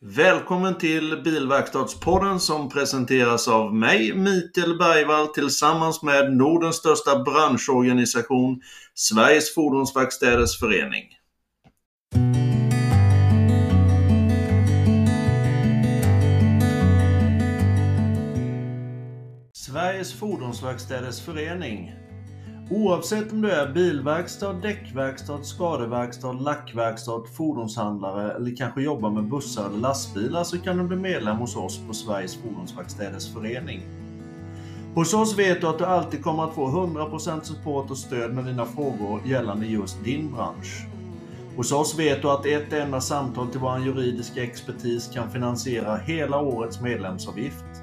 Välkommen till Bilverkstadspodden som presenteras av mig, Mikael Bergvall, tillsammans med Nordens största branschorganisation, Sveriges Fordonsverkstäders Förening. Sveriges Fordonsverkstäders Förening Oavsett om du är bilverkstad, däckverkstad, skadeverkstad, lackverkstad, fordonshandlare eller kanske jobbar med bussar eller lastbilar så kan du bli medlem hos oss på Sveriges Fordonsverkstäders Förening. Hos oss vet du att du alltid kommer att få 100% support och stöd med dina frågor gällande just din bransch. Hos oss vet du att ett enda samtal till vår juridiska expertis kan finansiera hela årets medlemsavgift.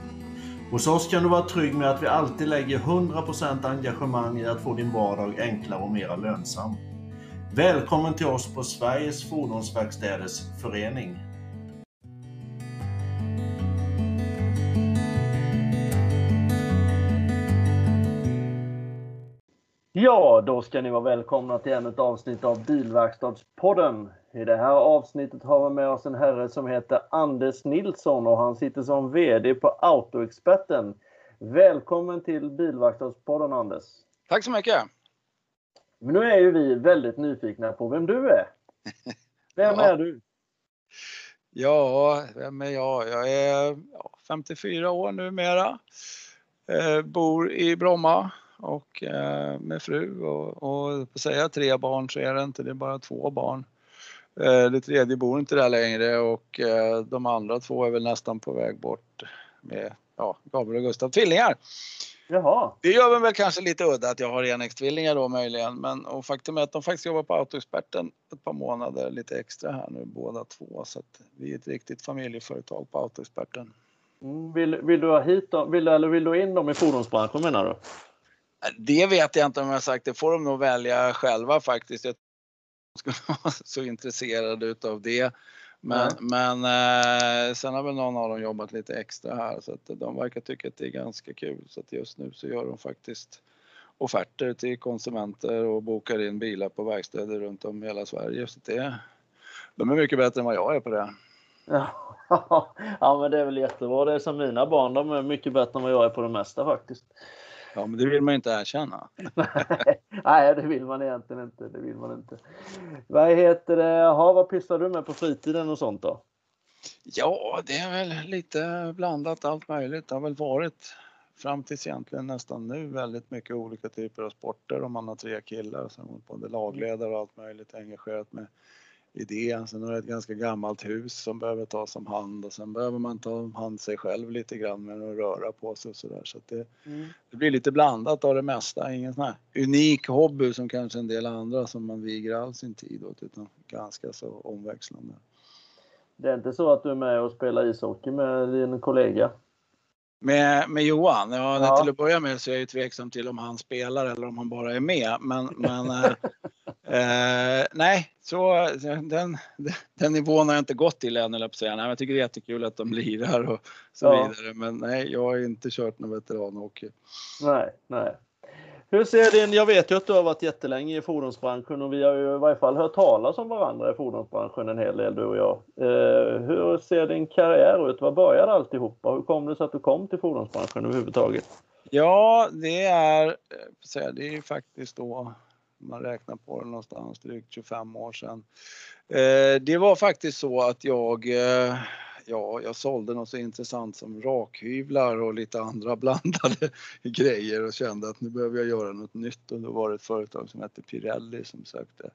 Hos oss kan du vara trygg med att vi alltid lägger 100% engagemang i att få din vardag enklare och mera lönsam. Välkommen till oss på Sveriges Fordonsverkstäders Förening. Ja, då ska ni vara välkomna till ännu ett avsnitt av Bilverkstadspodden. I det här avsnittet har vi med oss en herre som heter Anders Nilsson och han sitter som VD på Autoexperten. Välkommen till Bilverkstadspodden Anders! Tack så mycket! Men nu är ju vi väldigt nyfikna på vem du är. Vem ja. är du? Ja, vem är jag? Jag är 54 år numera. Eh, bor i Bromma och eh, med fru och, och på säga tre barn så är det inte, det är bara två barn. Eh, det tredje bor inte där längre och eh, de andra två är väl nästan på väg bort med ja, Gabriel och Gustav, tvillingar. Jaha. Det gör väl kanske lite udda att jag har enäggstvillingar då möjligen men och faktum är att de faktiskt jobbar på Autoexperten ett par månader lite extra här nu båda två så att vi är ett riktigt familjeföretag på Autoexperten. Mm, vill, vill du ha hit dem, vill, eller vill du in dem i fordonsbranschen menar du? Det vet jag inte om jag sagt, det får de nog välja själva faktiskt. Jag skulle vara så intresserade utav det. Men, men eh, sen har väl någon av dem jobbat lite extra här så att de verkar tycka att det är ganska kul. Så att just nu så gör de faktiskt offerter till konsumenter och bokar in bilar på verkstäder runt om i hela Sverige. Så det, de är mycket bättre än vad jag är på det. Ja, ja men det är väl jättebra. Det är som mina barn, de är mycket bättre än vad jag är på det mesta faktiskt. Ja, men det vill man inte erkänna. Nej, det vill man egentligen inte. Det vill man inte. Vad heter det? Ha, vad pysslar du med på fritiden och sånt då? Ja, det är väl lite blandat allt möjligt. Det har väl varit fram tills egentligen nästan nu väldigt mycket olika typer av sporter om man har tre killar som både lagledare och allt möjligt engagerat med idé. Sen har det ett ganska gammalt hus som behöver tas om hand och sen behöver man ta om hand sig själv lite grann med att röra på sig och sådär. Så, så det, mm. det, blir lite blandat av det mesta. Ingen sån här unik hobby som kanske en del andra som man viger all sin tid åt utan ganska så omväxlande. Det är inte så att du är med och spelar ishockey med din kollega? Med, med Johan? Ja, ja. till att börja med så är jag ju tveksam till om han spelar eller om han bara är med. Men, men eh, nej, så den, den nivån har jag inte gått till än, på säga. Nej, jag tycker det är jättekul att de lirar och så ja. vidare. Men nej, jag har inte kört någon veteranhockey. Nej, nej. Hur ser din, jag vet ju att du har varit jättelänge i fordonsbranschen och vi har ju i varje fall hört talas om varandra i fordonsbranschen en hel del du och jag. Eh, hur ser din karriär ut? Var började alltihopa? Hur kom det sig att du kom till fordonsbranschen överhuvudtaget? Ja, det är, eh, det är faktiskt då man räknar på det någonstans drygt 25 år sedan. Eh, det var faktiskt så att jag, eh, ja, jag sålde något så intressant som rakhyvlar och lite andra blandade grejer och kände att nu behöver jag göra något nytt och då var det ett företag som hette Pirelli som sökte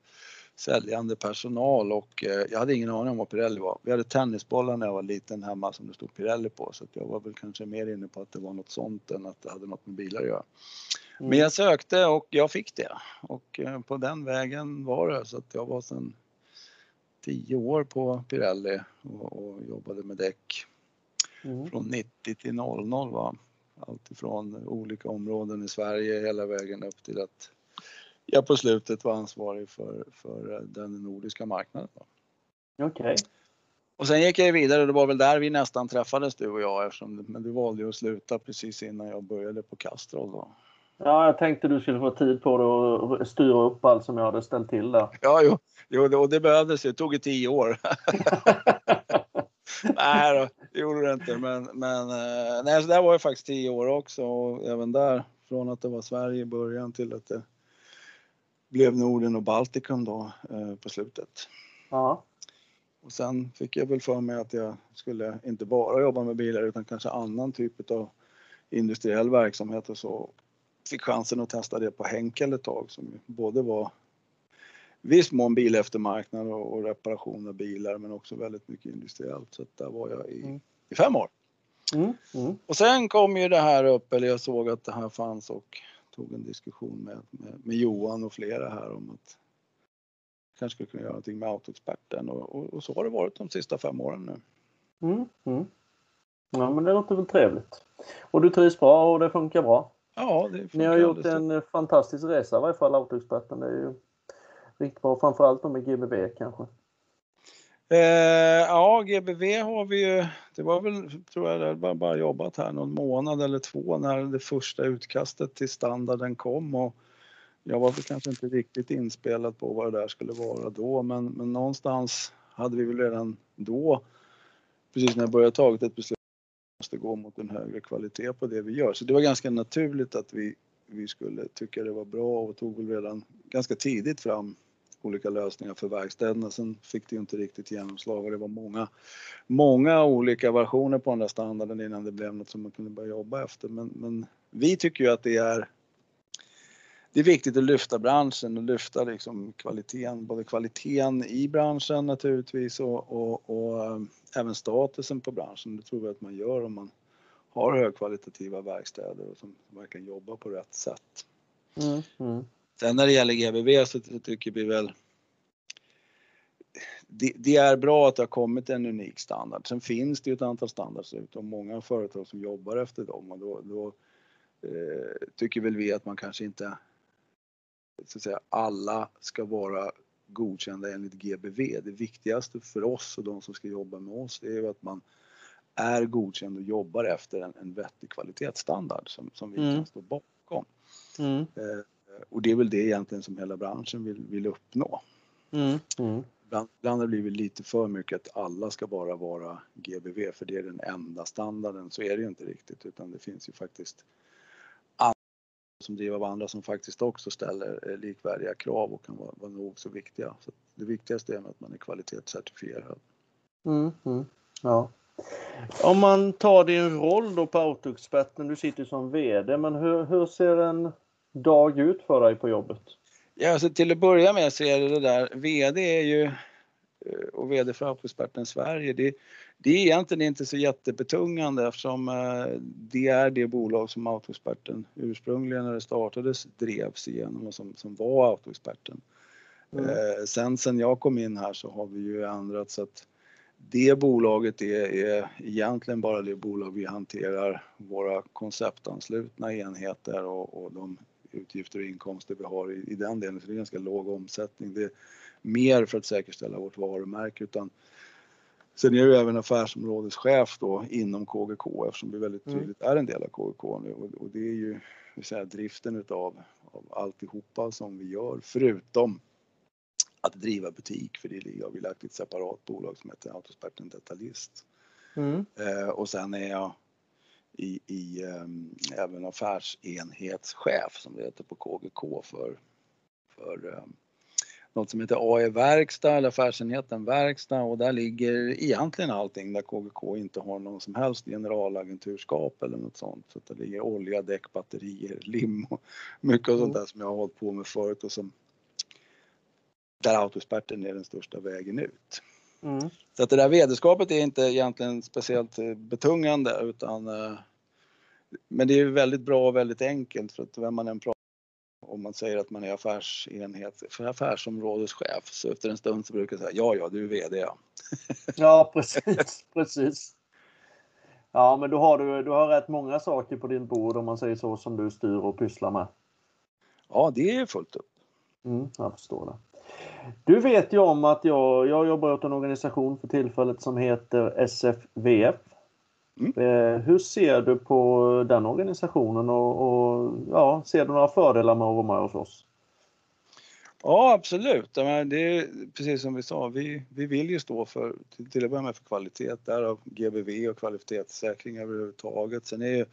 säljande personal och eh, jag hade ingen aning om vad Pirelli var. Vi hade tennisbollar när jag var liten hemma som det stod Pirelli på så jag var väl kanske mer inne på att det var något sånt än att det hade något med bilar att göra. Mm. Men jag sökte och jag fick det och eh, på den vägen var det så att jag var sedan tio år på Pirelli och, och jobbade med däck mm. från 90 till 00 var allt ifrån olika områden i Sverige hela vägen upp till att jag på slutet var ansvarig för, för den nordiska marknaden. Okej. Okay. Och sen gick jag vidare och det var väl där vi nästan träffades du och jag eftersom, men du valde att sluta precis innan jag började på Castrol då. Ja, jag tänkte du skulle få tid på det och styra upp allt som jag hade ställt till där. Ja, jo, jo och det behövdes. Det tog ju tio år. nej då, det gjorde det inte. Men, men eh, nej, så där var jag faktiskt tio år också och även där från att det var Sverige i början till att det blev Norden och Baltikum då eh, på slutet. Ja. Och sen fick jag väl för mig att jag skulle inte bara jobba med bilar utan kanske annan typ av industriell verksamhet och så. Fick chansen att testa det på Henkel ett tag som både var viss mån bileftermarknad och, och reparation av bilar men också väldigt mycket industriellt. Så där var jag i, Mm. i fem år. Mm. Mm. Och sen kom ju det här upp, eller jag såg att det här fanns och tog en diskussion med, med, med Johan och flera här om att kanske skulle kunna göra någonting med autoexperten och, och, och så har det varit de sista fem åren nu. Mm. Mm. Ja, men det låter väl trevligt. Och du trivs bra och det funkar bra. Ja, det Ni har gjort en fantastisk resa i varje fall, Autoexperten. Det är ju riktigt bra. Framförallt med GBV kanske. Eh, ja, GBV har vi ju, det var väl, tror jag, det bara, bara jobbat här någon månad eller två när det första utkastet till standarden kom och jag var väl kanske inte riktigt inspelad på vad det där skulle vara då men, men någonstans hade vi väl redan då, precis när jag började tagit ett beslut, måste gå mot en högre kvalitet på det vi gör. Så det var ganska naturligt att vi, vi skulle tycka det var bra och tog väl redan ganska tidigt fram olika lösningar för verkstäderna. Sen fick det ju inte riktigt genomslag och det var många, många olika versioner på den där standarden innan det blev något som man kunde börja jobba efter. Men, men vi tycker ju att det är det är viktigt att lyfta branschen och lyfta liksom kvaliteten, både kvaliteten i branschen naturligtvis och, och, och eh, även statusen på branschen. Det tror vi att man gör om man har högkvalitativa verkstäder och som verkligen jobbar på rätt sätt. Mm. Mm. Sen när det gäller GBV så, så tycker vi väl det, det är bra att det har kommit en unik standard. Sen finns det ju ett antal standards ute och många företag som jobbar efter dem och då, då eh, tycker väl vi att man kanske inte så att säga, alla ska vara godkända enligt GBV. Det viktigaste för oss och de som ska jobba med oss är ju att man är godkänd och jobbar efter en, en vettig kvalitetsstandard som, som vi Mm. kan stå bakom. Mm. Eh, och det är väl det egentligen som hela branschen vill, vill uppnå. Mm. Mm. Ibland, ibland har det blivit lite för mycket att alla ska bara vara GBV för det är den enda standarden. Så är det ju inte riktigt utan det finns ju faktiskt som driver av andra som faktiskt också ställer eh, likvärdiga krav och kan vara, vara nog så viktiga. Så det viktigaste är att man är kvalitetscertifierad. Mm. Mm. Ja. Om man tar din roll då på Autoexperten, du sitter som VD, men hur, hur ser en dag ut för dig på jobbet? Ja, alltså till att börja med så är det det där, VD är ju eh, och VD för Autoexperten Sverige, det, det är egentligen inte så jättebetungande eftersom eh, det är det bolag som Autoexperten ursprungligen när det startades drevs igenom och som, som var Autoexperten. Mm. Eh, sen sen jag kom in här så har vi ju ändrat så att det bolaget är, är egentligen bara det bolag vi hanterar våra konceptanslutna enheter och, och de utgifter och inkomster vi har i, i den delen. Så det är ganska låg omsättning. Det är mer för att säkerställa vårt varumärke utan Sen är jag ju även affärsområdeschef då inom KGK eftersom vi väldigt Mm. tydligt är en del av KGK nu och, det är ju säga, driften utav av alltihopa som vi gör förutom att driva butik för det har vi lagt i ett separat bolag som heter Autosperten Detaljist. Mm. Eh, och sen är jag i, i ehm, även affärsenhetschef som det heter på KGK för, för ehm, något som heter AE Verkstad eller affärsenheten Verkstad och där ligger egentligen allting där KGK inte har någon som helst generalagenturskap eller något sånt. Så det ligger olja, däck, batterier, lim och mycket av sånt där som jag har hållit på med förut och som där autosperten är den största vägen ut. Mm. Så att det där vederskapet är inte egentligen speciellt eh, betungande utan eh, men det är väldigt bra och väldigt enkelt för att vem man än pratar om man säger att man är affärsenhet, för affärsområdeschef så efter en stund så brukar jag säga ja, ja, du är VD ja. Ja, precis. precis. Ja, men då har du, du har rätt många saker på din bord om man säger så som du styr och pysslar med. Ja, det är fullt upp. Mm, jag förstår det. Du vet ju om att jag, jag jobbar åt en organisation för tillfället som heter SFVF. Mm. Eh, hur ser du på den organisationen och, och ja, ser du några fördelar med att vara med hos oss? Ja, absolut. Det är precis som vi sa, vi, vi vill ju stå för, till, till att börja med för kvalitet, därav GBV och kvalitetssäkring överhuvudtaget. Sen är ju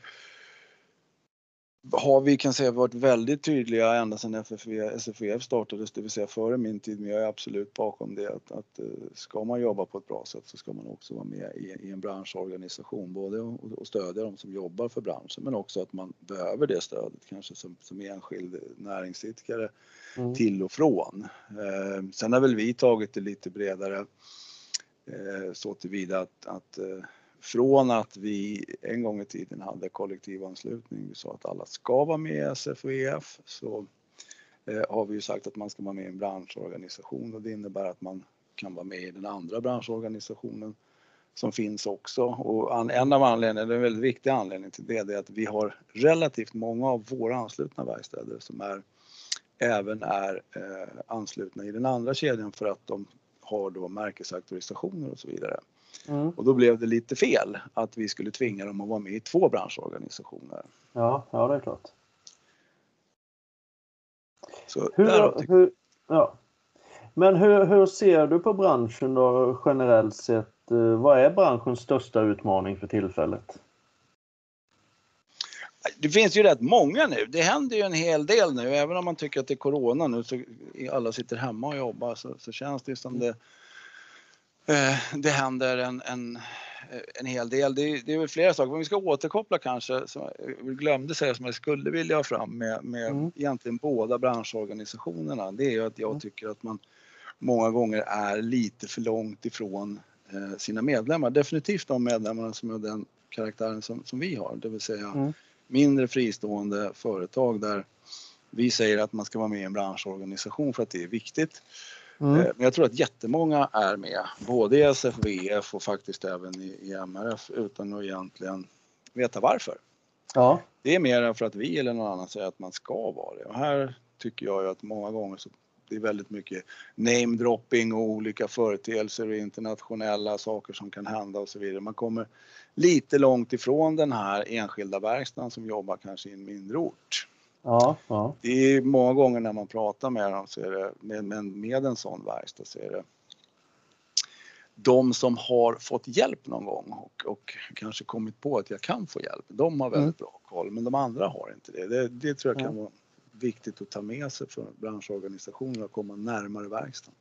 har vi kan säga varit väldigt tydliga ända sedan FFV, SFVF startades, det vill säga före min tid, men jag är absolut bakom det att, att eh, ska man jobba på ett bra sätt så ska man också vara med i, i en branschorganisation, både och, stödja de som jobbar för branschen men också att man behöver det stödet kanske som, som enskild näringsidkare mm. till och från. Eh, sen har väl vi tagit det lite bredare eh, så tillvida att, att eh, från att vi en gång i tiden hade kollektivanslutning, vi sa att alla ska vara med i SF och EF, så eh, har vi ju sagt att man ska vara med i en branschorganisation och det innebär att man kan vara med i den andra branschorganisationen som finns också. Och en av anledningarna, en väldigt viktig anledning till det, är att vi har relativt många av våra anslutna verkstäder som är, även är eh, anslutna i den andra kedjan för att de har då märkesauktorisationer och så vidare. Mm. Och då blev det lite fel att vi skulle tvinga dem att vara med i två branschorganisationer. Ja, ja det är klart. Så hur, hur, ja. Men hur, hur ser du på branschen då generellt sett? Eh, vad är branschens största utmaning för tillfället? Det finns ju rätt många nu. Det händer ju en hel del nu. Även om man tycker att det är Corona nu så alla sitter hemma och jobbar så, så känns det som det Eh, det händer en, en, en hel del. Det, det är väl flera saker, men vi ska återkoppla kanske, som jag glömde säga som jag skulle vilja ha fram med, med mm. egentligen båda branschorganisationerna. Det är ju att jag mm. tycker att man många gånger är lite för långt ifrån eh, sina medlemmar. Definitivt de medlemmarna som har den karaktären som, som vi har, det vill säga mm. mindre fristående företag där vi säger att man ska vara med i en branschorganisation för att det är viktigt. Mm. Eh, men jag tror att jättemånga är med, både i SFVF och faktiskt även i, i MRF utan att egentligen veta varför. Ja. Det är mer för att vi eller någon annan säger att man ska vara det. Och här tycker jag ju att många gånger så det är väldigt mycket namedropping och olika företeelser och internationella saker som kan hända och så vidare. Man kommer lite långt ifrån den här enskilda verkstaden som jobbar kanske i en mindre ort. Ja, ja. Det är många gånger när man pratar med dem så är det, med, med, en sån verkstad så är det de som har fått hjälp någon gång och, och kanske kommit på att jag kan få hjälp, de har väldigt mm. bra koll men de andra har inte det. Det, det tror jag kan vara viktigt att ta med sig för branschorganisationer att komma närmare verkstaden.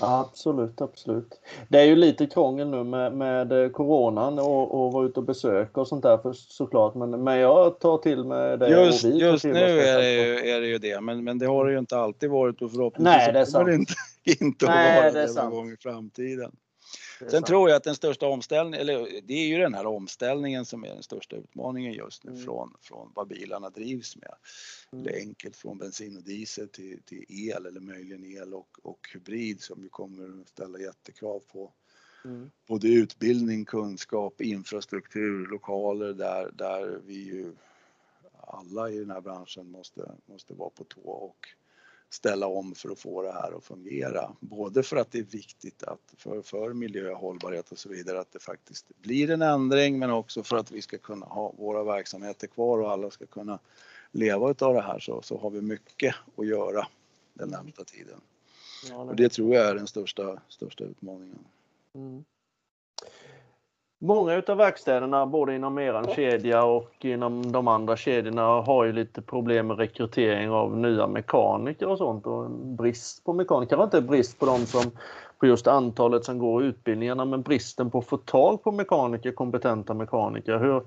Absolut, absolut. Det är ju lite krångel nu med, med coronan och, och vara ute och besöka och sånt där för, såklart. Men, men jag tar till mig det. Just, just nu är det, ju, är det ju det, men, men det har det ju inte alltid varit och förhoppningsvis Nej, det är sant. kommer det inte, inte Nej, att vara det, det någon gång i framtiden. Sen tror jag att den största omställningen, eller det är ju den här omställningen som är den största utmaningen just nu mm. från, från vad bilarna drivs med. Mm. Det är enkelt från bensin och diesel till, till el eller möjligen el och, och hybrid som ju kommer att ställa jättekrav på mm. både utbildning, kunskap, infrastruktur, lokaler där, där vi ju alla i den här branschen måste, måste vara på tå och ställa om för att få det här att fungera. Både för att det är viktigt att för, för miljö, hållbarhet och så vidare att det faktiskt blir en ändring men också för att vi ska kunna ha våra verksamheter kvar och alla ska kunna leva utav det här så, så har vi mycket att göra den närmsta tiden. Ja, och det tror jag är den största, största utmaningen. Mm. Många utav verkstäderna, både inom eran kedja och inom de andra kedjorna, har ju lite problem med rekrytering av nya mekaniker och sånt och brist på mekaniker. Kanske inte brist på de som på just antalet som går utbildningarna, men bristen på att få tag på mekaniker, kompetenta mekaniker. Hur,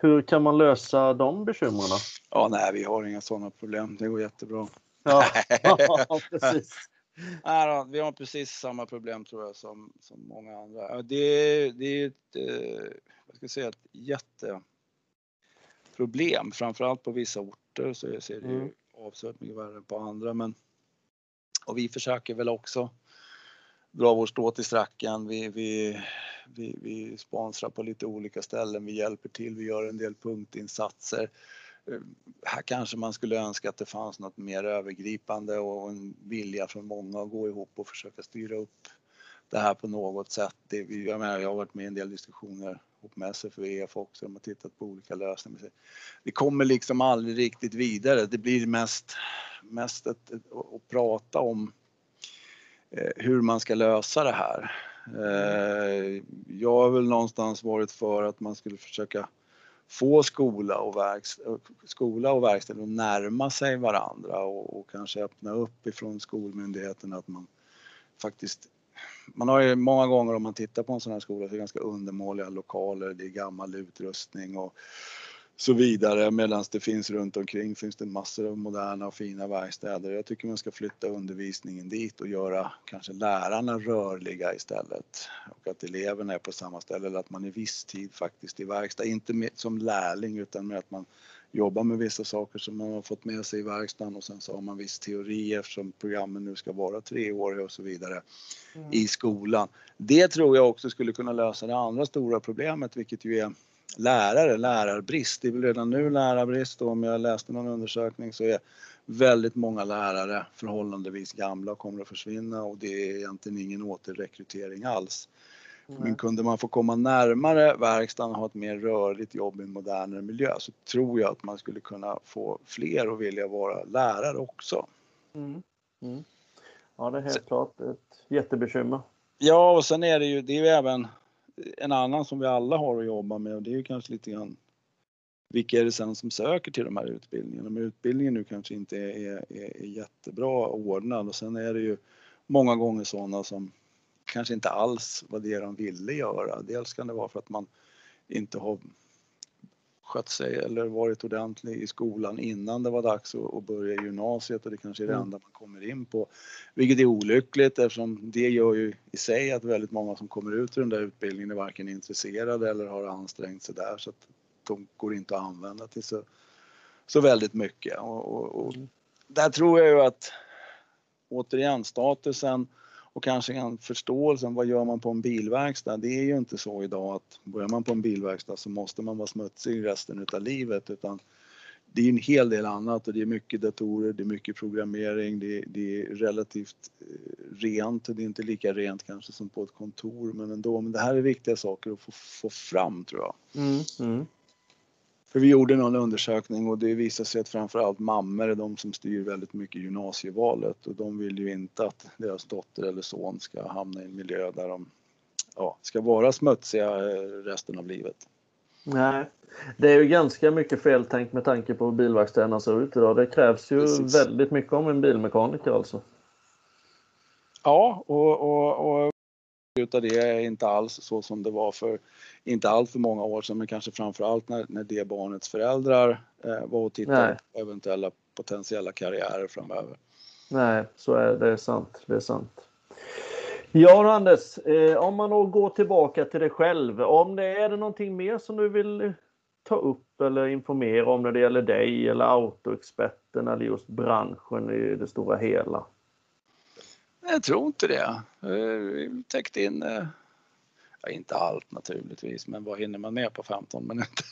hur kan man lösa de bekymren? Ja, nej, vi har inga sådana problem. Det går jättebra. Ja, ja precis. Nej då, vi har precis samma problem tror jag som, som många andra. Det, det är ett, eh, vad ska jag säga, ett jätteproblem. Framförallt på vissa orter så ser det ju mm. avsevärt mycket värre än på andra. Men, och vi försöker väl också dra vår stå till stracken. Vi, vi, vi, vi sponsrar på lite olika ställen, vi hjälper till, vi gör en del punktinsatser. Eh, här kanske man skulle önska att det fanns något mer övergripande och en vilja från många att gå ihop och försöka styra upp det här på något sätt. Det, jag, menar, jag har varit med i en del diskussioner ihop med SFVF också. De har tittat på olika lösningar. Det kommer liksom aldrig riktigt vidare. Det blir mest, mest att, att prata om eh, hur man ska lösa det här. Eh, jag har väl någonstans varit för att man skulle försöka få skola och, verkstad, skola och verkstad att närma sig varandra och, och, kanske öppna upp ifrån skolmyndigheten att man faktiskt man har ju många gånger om man tittar på en sån här skola så är det ganska undermåliga lokaler, det är gammal utrustning och så vidare medan det finns runt omkring finns det massor av moderna och fina verkstäder. Jag tycker man ska flytta undervisningen dit och göra kanske lärarna rörliga istället och att eleverna är på samma ställe eller att man i viss tid faktiskt i verkstad, inte med, som lärling utan med att man jobbar med vissa saker som man har fått med sig i verkstaden och sen så har man viss teori eftersom programmen nu ska vara treåriga och så vidare mm. i skolan. Det tror jag också skulle kunna lösa det andra stora problemet vilket ju är lärare, lärarbrist. Det är väl redan nu lärarbrist och om jag läste någon undersökning så är väldigt många lärare förhållandevis gamla och kommer att försvinna och det är egentligen ingen återrekrytering alls. Mm. Men kunde man få komma närmare verkstaden och ha ett mer rörligt jobb i en modernare miljö så tror jag att man skulle kunna få fler att vilja vara lärare också. Mm. Mm. Ja, det är helt så. klart ett jättebekymmer. Ja, och sen är det ju, det är ju även en annan som vi alla har att jobba med och det är ju kanske lite grann vilka är det sen som söker till de här utbildningarna? Men utbildningen nu kanske inte är, är, är jättebra ordnad och sen är det ju många gånger sådana som kanske inte alls var det de ville göra. Dels kan det vara för att man inte har skött sig eller varit ordentlig i skolan innan det var dags att börja gymnasiet och det kanske är det mm. enda man kommer in på. Vilket är olyckligt eftersom det gör ju i sig att väldigt många som kommer ut ur den där utbildningen är varken intresserade eller har ansträngt sig där så att de går inte att använda till så, så väldigt mycket. Och, och, och mm. där tror jag ju att återigen statusen och kanske en förståelse vad gör man på en bilverkstad. Det är ju inte så idag att börjar man på en bilverkstad så måste man vara smutsig resten utav livet utan det är en hel del annat och det är mycket datorer, det är mycket programmering, det är, det är relativt eh, rent. Det är inte lika rent kanske som på ett kontor men ändå. Men det här är viktiga saker att få, få fram tror jag. Mm, mm. För vi gjorde någon undersökning och det visade sig att framförallt mammor är de som styr väldigt mycket gymnasievalet och de vill ju inte att deras dotter eller son ska hamna i en miljö där de ja, ska vara smutsiga eh, resten av livet. Nej, det är ju ganska mycket feltänkt med tanke på hur bilverkstäderna ser ut idag. Det krävs ju Precis. väldigt mycket om en bilmekaniker alltså. Ja, och, och, och utav det är inte alls så som det var för inte allt för många år sedan men kanske framförallt när, när det barnets föräldrar eh, var och tittade på eventuella potentiella karriärer framöver. Nej, så är det, det är sant. Det är sant. Ja Anders, eh, om man då går tillbaka till dig själv. Om det är det någonting mer som du vill ta upp eller informera om när det gäller dig eller autoexperten eller just branschen i det stora hela? Jag tror inte det. Vi täckt in, eh, ja, inte allt naturligtvis, men vad hinner man med på 15 minuter?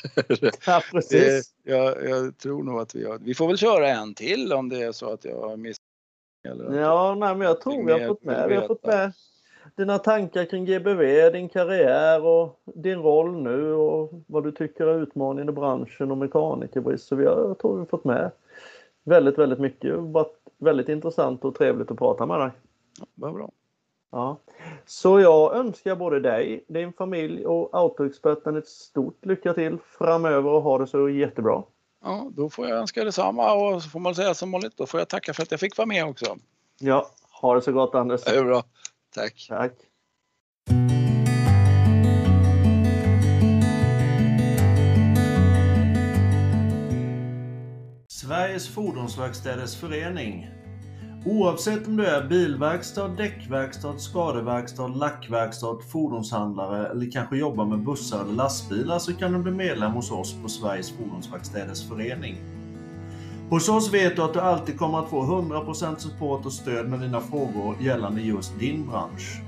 Ja, precis. Det, jag, jag, tror nog att vi har, vi får väl köra en till om det är så att jag har missat. Ja, nej, men jag tror vi har fått med, vi har fått med dina tankar kring GBV, din karriär och din roll nu och vad du tycker är utmaningen i branschen och mekanikerbrist. Så vi har, jag tror vi har fått med väldigt, väldigt mycket. Det har varit väldigt intressant och trevligt att prata med dig. Vad bra. Ja. Så jag önskar både dig, din familj och Autoexperten ett stort lycka till framöver och ha det så jättebra. Ja, då får jag önska detsamma och så får man säga som vanligt, då får jag tacka för att jag fick vara med också. Ja, ha det så gott Anders. Det är bra. Tack. Tack. Sveriges Fordonsverkstäders Förening Oavsett om du är bilverkstad, däckverkstad, skadeverkstad, lackverkstad, fordonshandlare eller kanske jobbar med bussar eller lastbilar så kan du bli medlem hos oss på Sveriges Fordonsverkstäders Förening. Hos oss vet du att du alltid kommer att få 100% support och stöd med dina frågor gällande just din bransch.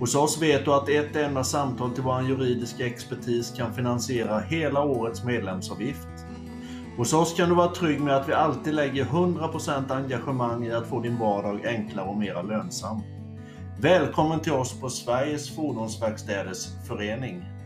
Hos oss vet du att ett enda samtal till vår juridiska expertis kan finansiera hela årets medlemsavgift. Hos oss kan du vara trygg med att vi alltid lägger 100% engagemang i att få din vardag enklare och mer lönsam. Välkommen till oss på Sveriges Fordonsverkstäders Förening.